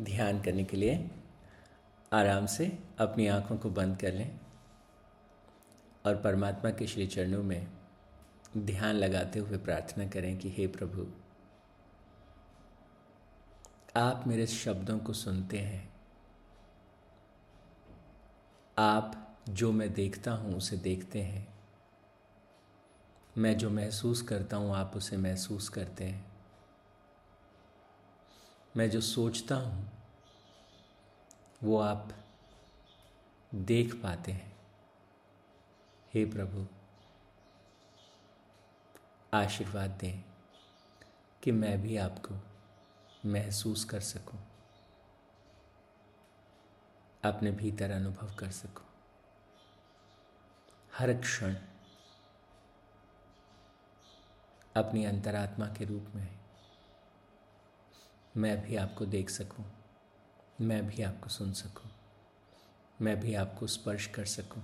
ध्यान करने के लिए आराम से अपनी आँखों को बंद कर लें और परमात्मा के श्री चरणों में ध्यान लगाते हुए प्रार्थना करें कि हे प्रभु, आप मेरे शब्दों को सुनते हैं। आप जो मैं देखता हूँ, उसे देखते हैं। मैं जो महसूस करता हूँ, आप उसे महसूस करते हैं। मैं जो सोचता हूँ वो आप देख पाते हैं। हे प्रभु आशीर्वाद दें कि मैं भी आपको महसूस कर सकूँ, अपने भीतर अनुभव कर सकूँ, हर क्षण अपनी अंतरात्मा के रूप में मैं भी आपको देख सकूँ, मैं भी आपको सुन सकूँ, मैं भी आपको स्पर्श कर सकूँ।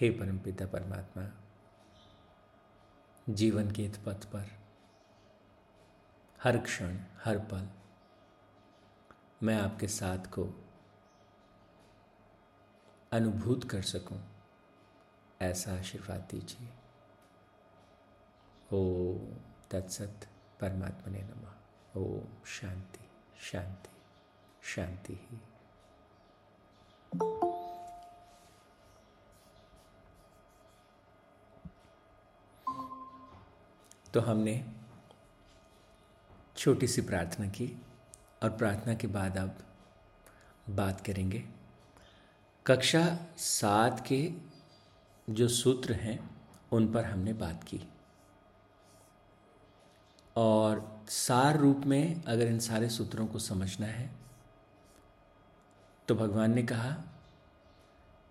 हे परमपिता परमात्मा जीवन के इस पथ पर हर क्षण हर पल मैं आपके साथ को अनुभूत कर सकूँ ऐसा आशीर्वाद दीजिए ओ तत्सत परमात्मा ने नमा ओ शांति शांति शांति ही तो हमने छोटी सी प्रार्थना की और प्रार्थना के बाद अब बात करेंगे। कक्षा सात के जो सूत्र हैं, उन पर हमने बात की। और सार रूप में अगर इन सारे सूत्रों को समझना है तो भगवान ने कहा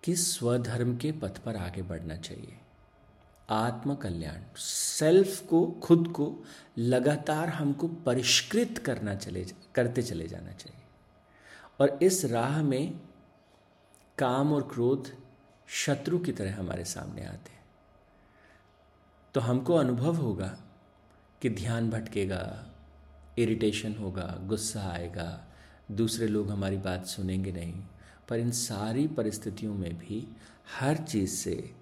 कि स्वधर्म के पथ पर आगे बढ़ना चाहिए। आत्म कल्याण सेल्फ को, खुद को लगातार हमको परिष्कृत करना चले, करते चले जाना चाहिए। और इस राह में काम और क्रोध शत्रु की तरह हमारे सामने आते हैं। तो हमको अनुभव होगा कि ध्यान भटकेगा इरिटेशन होगा, गुस्सा आएगा, दूसरे लोग हमारी बात सुनेंगे नहीं। पर इन सारी परिस्थितियों में भी हर चीज़ से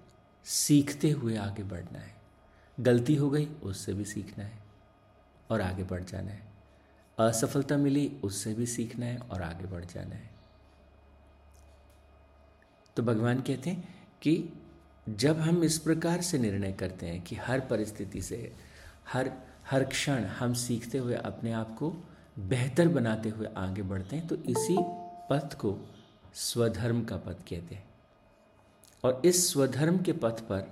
सीखते हुए आगे बढ़ना है। गलती हो गई, उससे भी सीखना है और आगे बढ़ जाना है। असफलता मिली, उससे भी सीखना है और आगे बढ़ जाना है। तो भगवान कहते हैं कि जब हम इस प्रकार से निर्णय करते हैं कि हर परिस्थिति से, हर हर क्षण हम सीखते हुए अपने आप को बेहतर बनाते हुए आगे बढ़ते हैं तो इसी पथ को स्वधर्म का पथ कहते हैं। और इस स्वधर्म के पथ पर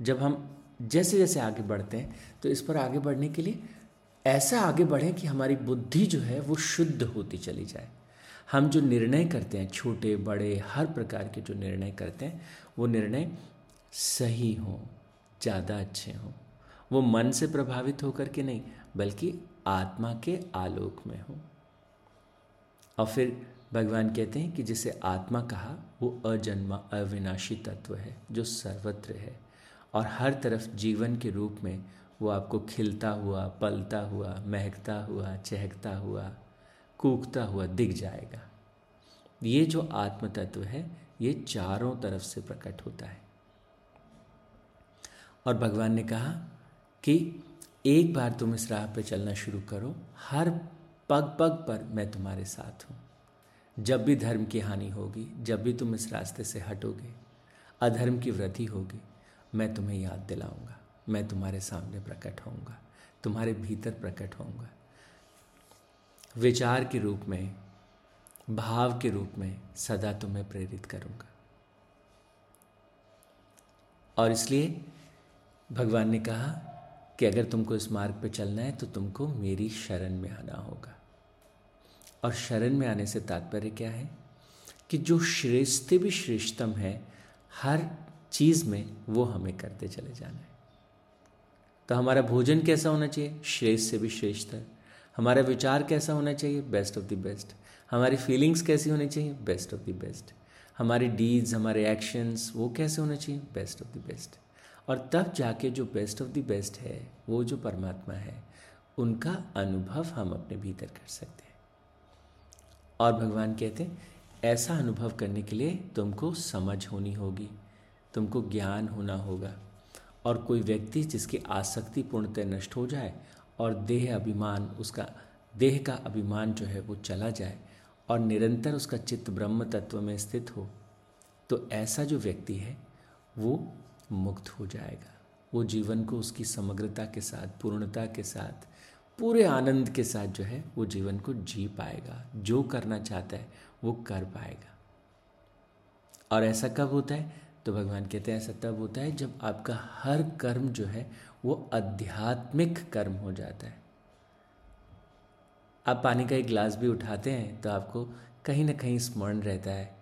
जब हम जैसे जैसे आगे बढ़ते हैं तो इस पर आगे बढ़ने के लिए ऐसा आगे बढ़ें कि हमारी बुद्धि जो है वो शुद्ध होती चली जाए। हम जो निर्णय करते हैं, छोटे, बड़े, हर प्रकार के जो निर्णय करते हैं, वो निर्णय सही हों, ज़्यादा अच्छे हों। वो मन से प्रभावित होकर के नहीं, बल्कि आत्मा के आलोक में हो। और फिर भगवान कहते हैं कि जिसे आत्मा कहा, वो अजन्मा, अविनाशी तत्व है, जो सर्वत्र है। और हर तरफ़ जीवन के रूप में वो आपको खिलता हुआ, पलता हुआ, महकता हुआ, चहकता हुआ, कूकता हुआ दिख जाएगा। ये जो आत्म तत्व है, ये चारों तरफ़ से प्रकट होता है। और भगवान ने कहा कि एक बार तुम इस राह पे चलना शुरू करो, हर पग पग पर मैं तुम्हारे साथ हूँ। जब भी धर्म की हानि होगी, जब भी तुम इस रास्ते से हटोगे, अधर्म की वृद्धि होगी, मैं तुम्हें याद दिलाऊँगा, मैं तुम्हारे सामने प्रकट होऊँगा, तुम्हारे भीतर प्रकट होऊँगा। विचार के रूप में, भाव के रूप में सदा तुम्हें प्रेरित करूँगा। और इसलिए भगवान ने कहा कि अगर तुमको इस मार्ग पर चलना है तो तुमको मेरी शरण में आना होगा। और शरण में आने से तात्पर्य क्या है? कि जो श्रेष्ठ भी श्रेष्ठतम है, हर चीज़ में वो हमें करते चले जाना है। तो हमारा भोजन कैसा होना चाहिए? श्रेष्ठ से भी श्रेष्ठ है। हमारा विचार कैसा होना चाहिए? बेस्ट ऑफ़ द बेस्ट हमारी फीलिंग्स कैसी होनी चाहिए? बेस्ट ऑफ़ द बेस्ट हमारी डीड्स हमारे एक्शंस वो कैसे होने चाहिए? बेस्ट ऑफ़ द बेस्ट और तब जाके जो बेस्ट ऑफ़ द बेस्ट है, वो जो परमात्मा है, उनका अनुभव हम अपने भीतर कर सकते हैं। और भगवान कहते हैं, ऐसा अनुभव करने के लिए तुमको समझ होनी होगी, तुमको ज्ञान होना होगा। और कोई व्यक्ति जिसकी आसक्ति पूर्णतः नष्ट हो जाए और देह अभिमान, उसका, देह का अभिमान जो है वो चला जाए और निरंतर उसका चित्त ब्रह्म तत्व में स्थित हो तो ऐसा जो व्यक्ति है, वो मुक्त हो जाएगा। वो जीवन को उसकी समग्रता के साथ, पूर्णता के साथ, पूरे आनंद के साथ जो है, वो जीवन को जी पाएगा। जो करना चाहता है, वो कर पाएगा। और ऐसा कब होता है? तो भगवान कहते हैं, ऐसा तब होता है जब आपका हर कर्म जो है, वो आध्यात्मिक कर्म हो जाता है। आप पानी का एक गिलास भी उठाते हैं तो आपको कहीं ना कहीं स्मरण रहता है,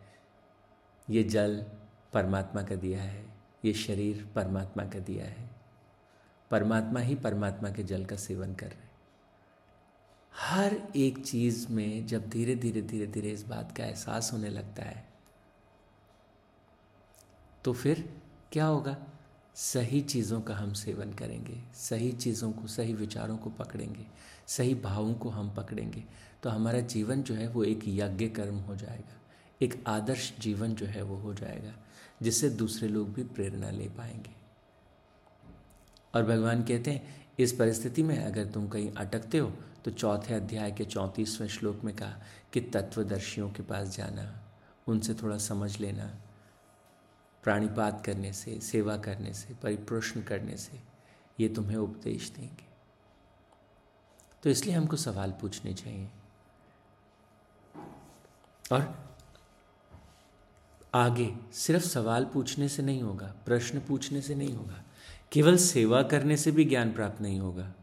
ये जल परमात्मा का दिया है। ये शरीर परमात्मा का दिया है। परमात्मा ही परमात्मा के जल का सेवन कर रहे हैं। हर एक चीज़ में जब धीरे धीरे धीरे धीरे इस बात का एहसास होने लगता है तो फिर क्या होगा? सही चीज़ों का हम सेवन करेंगे, सही चीज़ों को, सही विचारों को पकड़ेंगे, सही भावों को हम पकड़ेंगे तो हमारा जीवन जो है वो एक यज्ञ कर्म हो जाएगा, एक आदर्श जीवन जो है वो हो जाएगा। जिससे दूसरे लोग भी प्रेरणा ले पाएँगे। और भगवान कहते हैं, इस परिस्थिति में अगर तुम कहीं अटकते हो तो चौथे अध्याय के चौंतीसवें श्लोक में कहा कि तत्वदर्शियों के पास जाना, उनसे थोड़ा समझ लेना, प्राणिपात करने से, सेवा करने से परिप्रश्न करने से, ये तुम्हें उपदेश देंगे। तो इसलिए हमको सवाल पूछने चाहिए। और आगे सिर्फ़ सवाल पूछने से नहीं होगा, प्रश्न पूछने से नहीं होगा, केवल सेवा करने से भी ज्ञान प्राप्त नहीं होगा।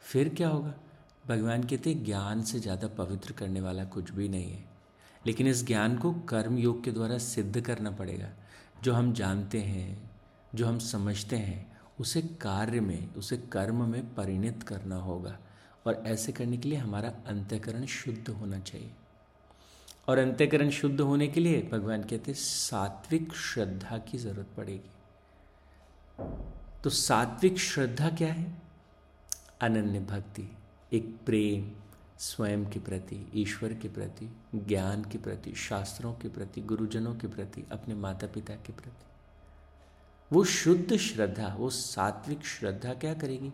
फिर क्या होगा? भगवान कहते ज्ञान से ज़्यादा पवित्र करने वाला कुछ भी नहीं है। लेकिन इस ज्ञान को कर्म योग के द्वारा सिद्ध करना पड़ेगा। जो हम जानते हैं, जो हम समझते हैं, उसे कार्य में, उसे कर्म में परिणित करना होगा। और ऐसे करने के लिए हमारा अंत्यकरण शुद्ध होना चाहिए। और अंत्यकरण शुद्ध होने के लिए भगवान कहते हैं, सात्विक श्रद्धा की ज़रूरत पड़ेगी। तो सात्विक श्रद्धा क्या है? अनन्य भक्ति, एक प्रेम, स्वयं के प्रति, ईश्वर के प्रति, ज्ञान के प्रति, शास्त्रों के प्रति, गुरुजनों के प्रति, अपने माता पिता के प्रति। वो शुद्ध श्रद्धा, वो सात्विक श्रद्धा क्या करेगी?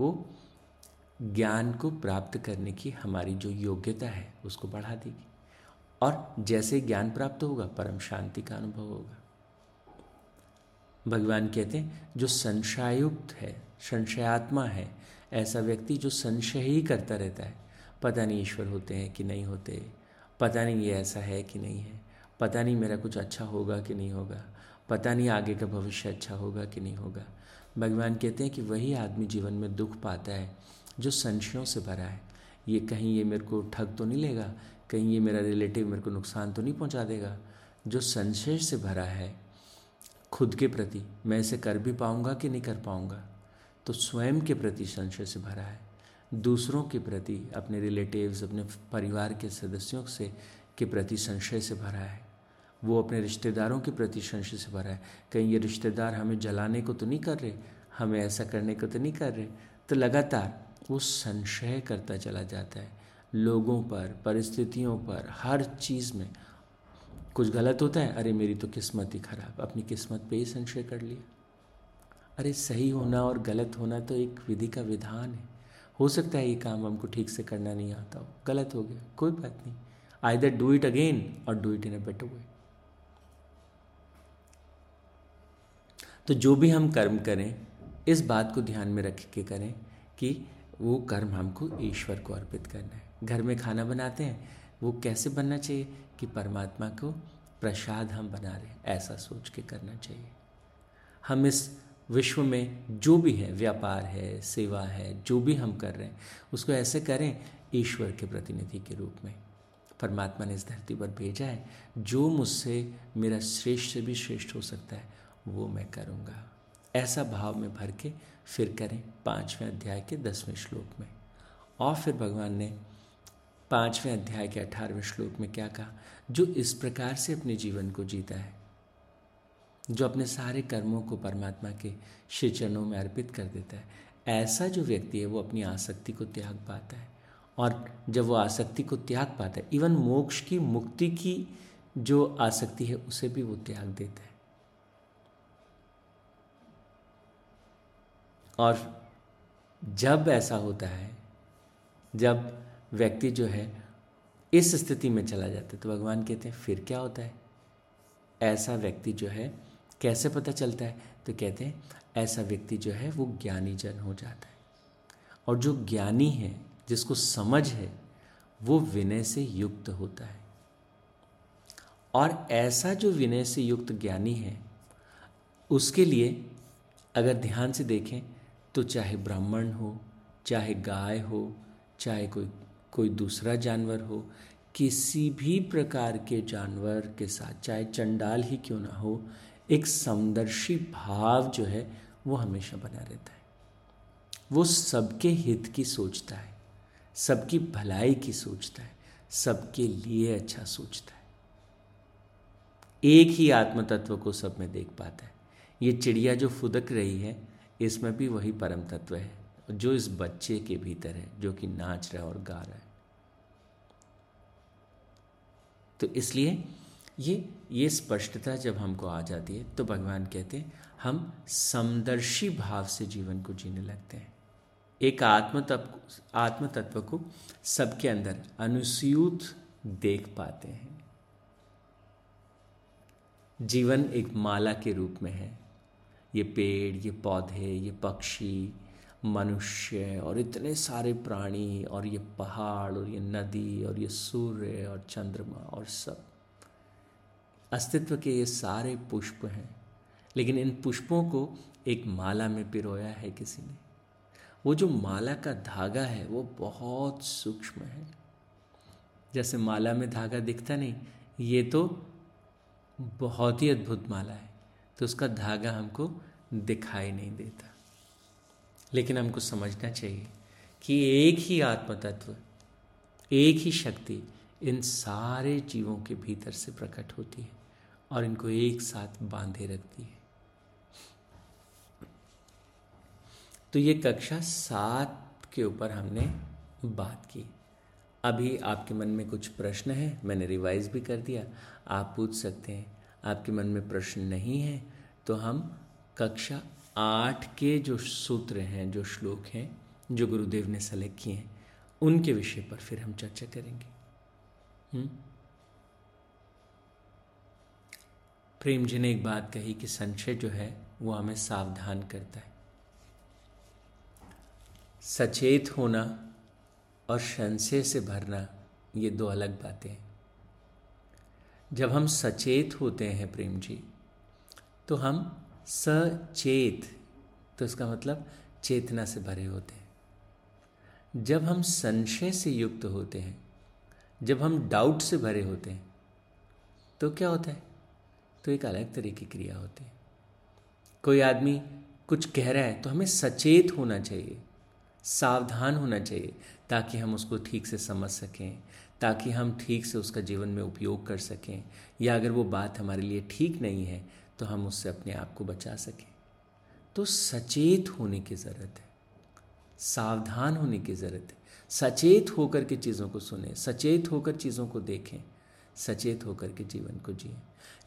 वो ज्ञान को प्राप्त करने की हमारी जो योग्यता है, उसको बढ़ा देगी। और जैसे ज्ञान प्राप्त होगा, परम शांति का अनुभव होगा। भगवान कहते हैं, जो संशयुक्त है, संशयात्मा है, ऐसा व्यक्ति जो संशय ही करता रहता है। पता नहीं ईश्वर होते हैं कि नहीं होते, पता नहीं ये ऐसा है कि नहीं है, पता नहीं मेरा कुछ अच्छा होगा कि नहीं होगा, पता नहीं आगे का भविष्य अच्छा होगा कि नहीं होगा। भगवान कहते हैं कि वही आदमी जीवन में दुख पाता है जो संशयों से भरा है। ये कहीं ये मेरे को ठग तो नहीं लेगा कहीं ये मेरा रिलेटिव मेरे को नुकसान तो नहीं पहुँचा देगा? जो संशय से भरा है, खुद के प्रति, मैं इसे कर भी पाऊँगा कि नहीं कर पाऊँगा? तो स्वयं के प्रति संशय से भरा है। दूसरों के प्रति, अपने रिलेटिव्स अपने परिवार के सदस्यों से, के प्रति संशय से भरा है। वो अपने रिश्तेदारों के प्रति संशय से भरा है। कहीं ये रिश्तेदार हमें जलाने को तो नहीं कर रहे? हमें ऐसा करने को तो नहीं कर रहे? तो लगातार वो संशय करता चला जाता है। लोगों पर, परिस्थितियों पर, हर चीज़ में कुछ गलत होता है? अरे, मेरी तो किस्मत ही खराब। अपनी किस्मत पे ही संशय कर लिया। अरे, सही होना और गलत होना तो एक विधि का विधान है। हो सकता है ये काम हमको ठीक से करना नहीं आता हो। गलत हो गया। कोई बात नहीं। Either do it again और do it in a better way तो जो भी हम कर्म करें, इस बात को ध्यान में रख के करें कि वो कर्म हमको ईश्वर को अर्पित करना है। घर में खाना बनाते हैं, वो कैसे बनना चाहिए कि परमात्मा को प्रसाद हम बना रहे हैं? ऐसा सोच के करना चाहिए। हम इस विश्व में जो भी है, व्यापार है, सेवा है, जो भी हम कर रहे हैं, उसको ऐसे करें ईश्वर के प्रतिनिधि के रूप में। परमात्मा ने इस धरती पर भेजा है, जो मुझसे, मेरा श्रेष्ठ से भी श्रेष्ठ हो सकता है, वो मैं करूँगा। ऐसा भाव में भर के फिर करें पाँचवें अध्याय के दसवें श्लोक में। और फिर भगवान ने पाँचवें अध्याय के अठारहवें श्लोक में क्या कहा? जो इस प्रकार से अपने जीवन को जीता है, जो अपने सारे कर्मों को परमात्मा के श्री चरणों में अर्पित कर देता है, ऐसा जो व्यक्ति है, वो अपनी आसक्ति को त्याग पाता है। और जब वो आसक्ति को त्याग पाता है, इवन मोक्ष की, मुक्ति की जो आसक्ति है, उसे भी वो त्याग देता है। और जब ऐसा होता है, जब व्यक्ति जो है, इस स्थिति में चला जाता है। तो भगवान कहते हैं, फिर क्या होता है? ऐसा व्यक्ति जो है, कैसे पता चलता है? तो कहते हैं, ऐसा व्यक्ति जो है, वो ज्ञानी जन हो जाता है। और जो ज्ञानी है, जिसको समझ है, वो विनय से युक्त होता है। और ऐसा जो विनय से युक्त ज्ञानी है, उसके लिए अगर ध्यान से देखें तो चाहे ब्राह्मण हो, चाहे गाय हो, चाहे कोई कोई दूसरा जानवर हो, किसी भी प्रकार के जानवर के साथ, चाहे चंडाल ही क्यों ना हो, एक समदर्शी भाव जो है, वो हमेशा बना रहता है। वो सबके हित की सोचता है, सबकी भलाई की सोचता है, सबके लिए अच्छा सोचता है। एक ही आत्म तत्व को सब में देख पाता है। ये चिड़िया जो फुदक रही है, इसमें भी वही परम तत्व है, जो इस बच्चे के भीतर है, जो कि नाच रहा है और गा रहा है। तो इसलिए ये ये स्पष्टता जब हमको आ जाती है तो भगवान कहते हैं, हम समदर्शी भाव से जीवन को जीने लगते हैं। एक आत्म तत्व आत्म तत्व को सबके अंदर अनुसूत देख पाते हैं। जीवन एक माला के रूप में है। ये पेड़, ये पौधे, ये पक्षी मनुष्य और इतने सारे प्राणी और ये पहाड़ और ये नदी और ये सूर्य और चंद्रमा और सब। अस्तित्व के ये सारे पुष्प हैं। लेकिन इन पुष्पों को एक माला में पिरोया है किसी ने। वो जो माला का धागा है, वो बहुत सूक्ष्म है। जैसे माला में धागा दिखता नहीं, ये तो बहुत ही अद्भुत माला है। तो उसका धागा हमको दिखाई नहीं देता। लेकिन हमको समझना चाहिए कि एक ही आत्म तत्व एक ही शक्ति इन सारे जीवों के भीतर से प्रकट होती है और इनको एक साथ बांधे रखती है। तो ये कक्षा सात के ऊपर हमने बात की। अभी आपके मन में कुछ प्रश्न है, मैंने रिवाइज भी कर दिया। आप पूछ सकते हैं, आपके मन में प्रश्न नहीं है तो हम कक्षा आठ के जो सूत्र हैं, जो श्लोक हैं, जो गुरुदेव ने सेलेक्ट किए हैं, उनके विषय पर फिर हम चर्चा करेंगे। हुँ? प्रेम जी ने एक बात कही कि संशय जो है, वो हमें सावधान करता है। सचेत होना और संशय से भरना, ये दो अलग बातें हैं। जब हम सचेत होते हैं प्रेम जी तो हम सचेत। तो इसका मतलब चेतना से भरे होते हैं। जब हम संशय से युक्त होते हैं, जब हम डाउट से भरे होते हैं तो क्या होता है? तो एक अलग तरह की क्रिया होती है। कोई आदमी कुछ कह रहा है तो हमें सचेत होना चाहिए, सावधान होना चाहिए, ताकि हम उसको ठीक से समझ सकें, ताकि हम ठीक से उसका जीवन में उपयोग कर सकें, या अगर वो बात हमारे लिए ठीक नहीं है तो हम उससे अपने आप को बचा सकें। तो सचेत होने की ज़रूरत है। सावधान होने की ज़रूरत है। सचेत होकर के चीज़ों को सुने, सचेत होकर चीज़ों को देखें, सचेत होकर के जीवन को जिए।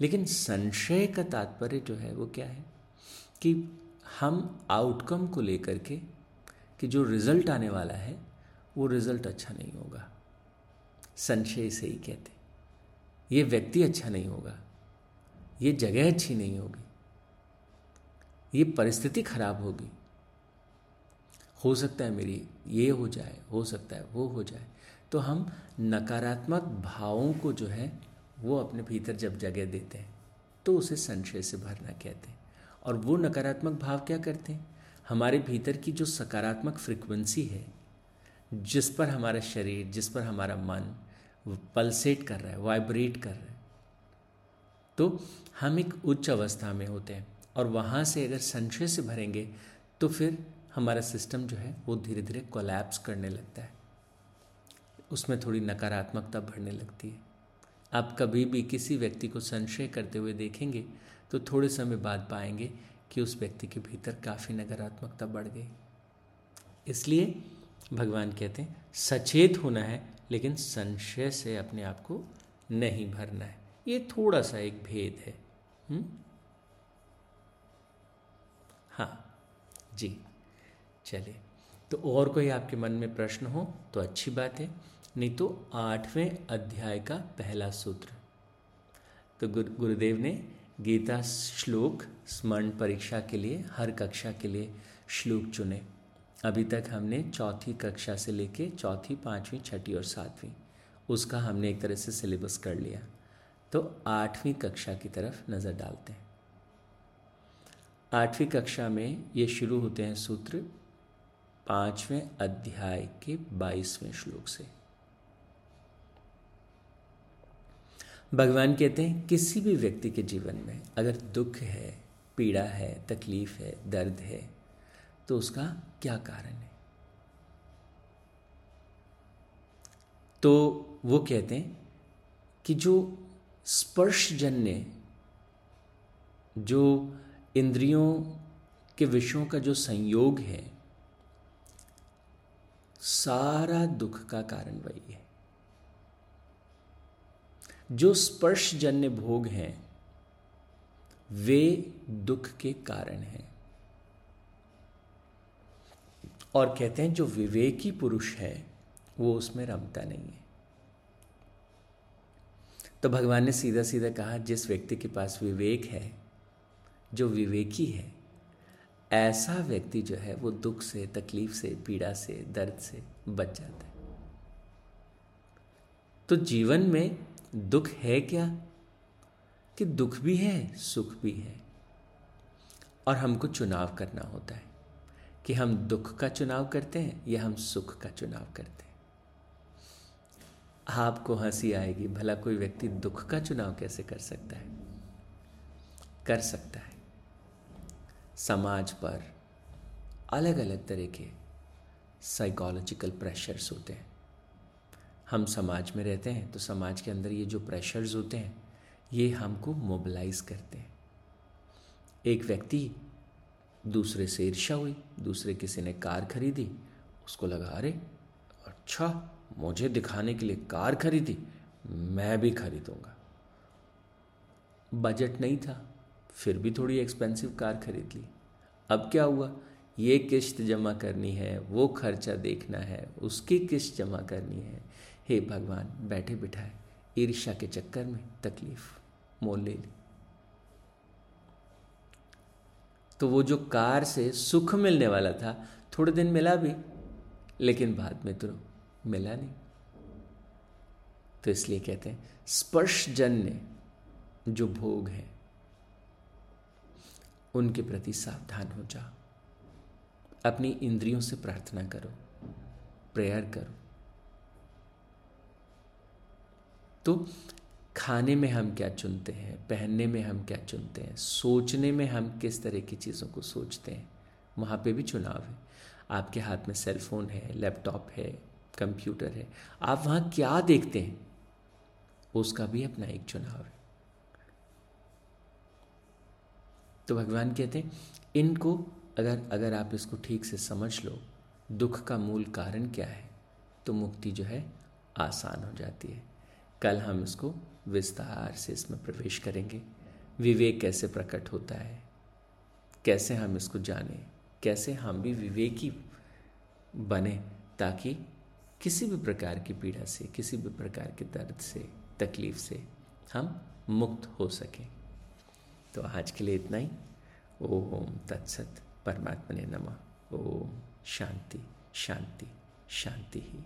लेकिन संशय का तात्पर्य जो है वो क्या है? कि हम आउटकम को लेकर के कि जो रिज़ल्ट आने वाला है, वो रिज़ल्ट अच्छा नहीं होगा। संशय से ही कहते ये व्यक्ति अच्छा नहीं होगा। ये जगह अच्छी नहीं होगी। ये परिस्थिति खराब होगी। हो सकता है मेरी ये हो जाए, हो सकता है वो हो जाए। तो हम नकारात्मक भावों को जो है, वो अपने भीतर जब जगह देते हैं तो उसे संशय से भरना कहते हैं। और वो नकारात्मक भाव क्या करते हैं? हमारे भीतर की जो सकारात्मक फ्रिक्वेंसी है, जिस पर हमारा शरीर, जिस पर हमारा मन पल्सेट कर रहा है वाइब्रेट कर रहा है। तो हम एक उच्च अवस्था में होते हैं और वहाँ से अगर संशय से भरेंगे तो फिर हमारा सिस्टम जो है वो धीरे धीरे कोलैप्स करने लगता है। उसमें थोड़ी नकारात्मकता बढ़ने लगती है। आप कभी भी किसी व्यक्ति को संशय करते हुए देखेंगे तो थोड़े समय बाद पाएँगे कि उस व्यक्ति के भीतर काफ़ी नकारात्मकता बढ़ गई। इसलिए भगवान कहते हैं, सचेत होना है, लेकिन संशय से अपने आप को नहीं भरना है। ये थोड़ा सा एक भेद है। हुँ? जी। चलिए तो और कोई आपके मन में प्रश्न हो तो अच्छी बात है, नहीं तो आठवें अध्याय का पहला सूत्र। तो गुरु, गुरुदेव ने गीता श्लोक स्मरण परीक्षा के लिए, हर कक्षा के लिए श्लोक चुने। अभी तक हमने चौथी कक्षा से लेके चौथी, पाँचवीं, छठी और सातवीं, उसका हमने एक तरह से सिलेबस कर लिया। तो आठवीं कक्षा की तरफ़ नज़र डालते हैं। आठवीं कक्षा में ये शुरू होते हैं सूत्र पाँचवें अध्याय के बाईसवें श्लोक से। भगवान कहते हैं, किसी भी व्यक्ति के जीवन में अगर दुख है, पीड़ा है, तकलीफ़ है, दर्द है तो उसका क्या कारण है? तो वो कहते हैं कि जो स्पर्शजन्य, जो इंद्रियों के विषयों का जो संयोग है, सारा दुख का कारण वही है। जो स्पर्शजन्य भोग हैं, वे दुख के कारण हैं। और कहते हैं जो विवेकी पुरुष है, वो उसमें रमता नहीं है। तो भगवान ने सीधा सीधा कहा, जिस व्यक्ति के पास विवेक है, जो विवेकी है, ऐसा व्यक्ति जो है, वो दुख से, तकलीफ़ से, पीड़ा से, दर्द से बच जाता है। तो जीवन में दुख है क्या? कि दुख भी है, सुख भी है। और हमको चुनाव करना होता है, कि हम दुख का चुनाव करते हैं या हम सुख का चुनाव करते हैं। आपको हँसी आएगी। भला कोई व्यक्ति दुख का चुनाव कैसे कर सकता है? कर सकता है। समाज पर अलग अलग तरह के साइकोलॉजिकल प्रेशर्स होते हैं। हम समाज में रहते हैं तो समाज के अंदर ये जो प्रेशर्स होते हैं, ये हमको मोबिलाइज करते हैं। एक व्यक्ति दूसरे से ईर्षा हुई, दूसरे किसी ने कार खरीदी, उसको लगा, अरे अच्छा मुझे दिखाने के लिए कार खरीदी, मैं भी खरीदूँगा। बजट नहीं था, फिर भी थोड़ी एक्सपेंसिव कार खरीद ली। अब क्या हुआ? ये किश्त जमा करनी है, वो खर्चा देखना है, उसकी किश्त जमा करनी है। हे भगवान, बैठे बिठाए, ईर्ष्या के चक्कर में तकलीफ़, मोल ले। ली तो वो जो कार से सुख मिलने वाला था, थोड़े दिन मिला भी, लेकिन बाद में तो मिला नहीं तो इसलिए कहते हैं, स्पर्शजन्य जो भोग है, उनके प्रति सावधान हो जाओ। अपनी इंद्रियों से प्रार्थना करो, प्रेयर करो। तो खाने में हम क्या चुनते हैं, पहनने में हम क्या चुनते हैं, सोचने में हम किस तरह की चीज़ों को सोचते हैं, वहाँ पे भी चुनाव है। आपके हाथ में सेलफोन है लैपटॉप है कंप्यूटर है। आप वहाँ क्या देखते हैं? उसका भी अपना एक चुनाव है। तो भगवान कहते हैं, इनको अगर अगर आप इसको ठीक से समझ लो, दुख का मूल कारण क्या है? तो मुक्ति जो है, आसान हो जाती है। कल हम इसको विस्तार से इसमें प्रवेश करेंगे। विवेक कैसे प्रकट होता है? कैसे हम इसको जाने? कैसे हम भी विवेकी बने ताकि किसी भी प्रकार की पीड़ा से, किसी भी प्रकार के दर्द से, तकलीफ़ से हम मुक्त हो सकें। तो आज के लिए इतना ही। ओम तत्सत परमात्मा ने नमः। ओम शांति शांति शांति ही।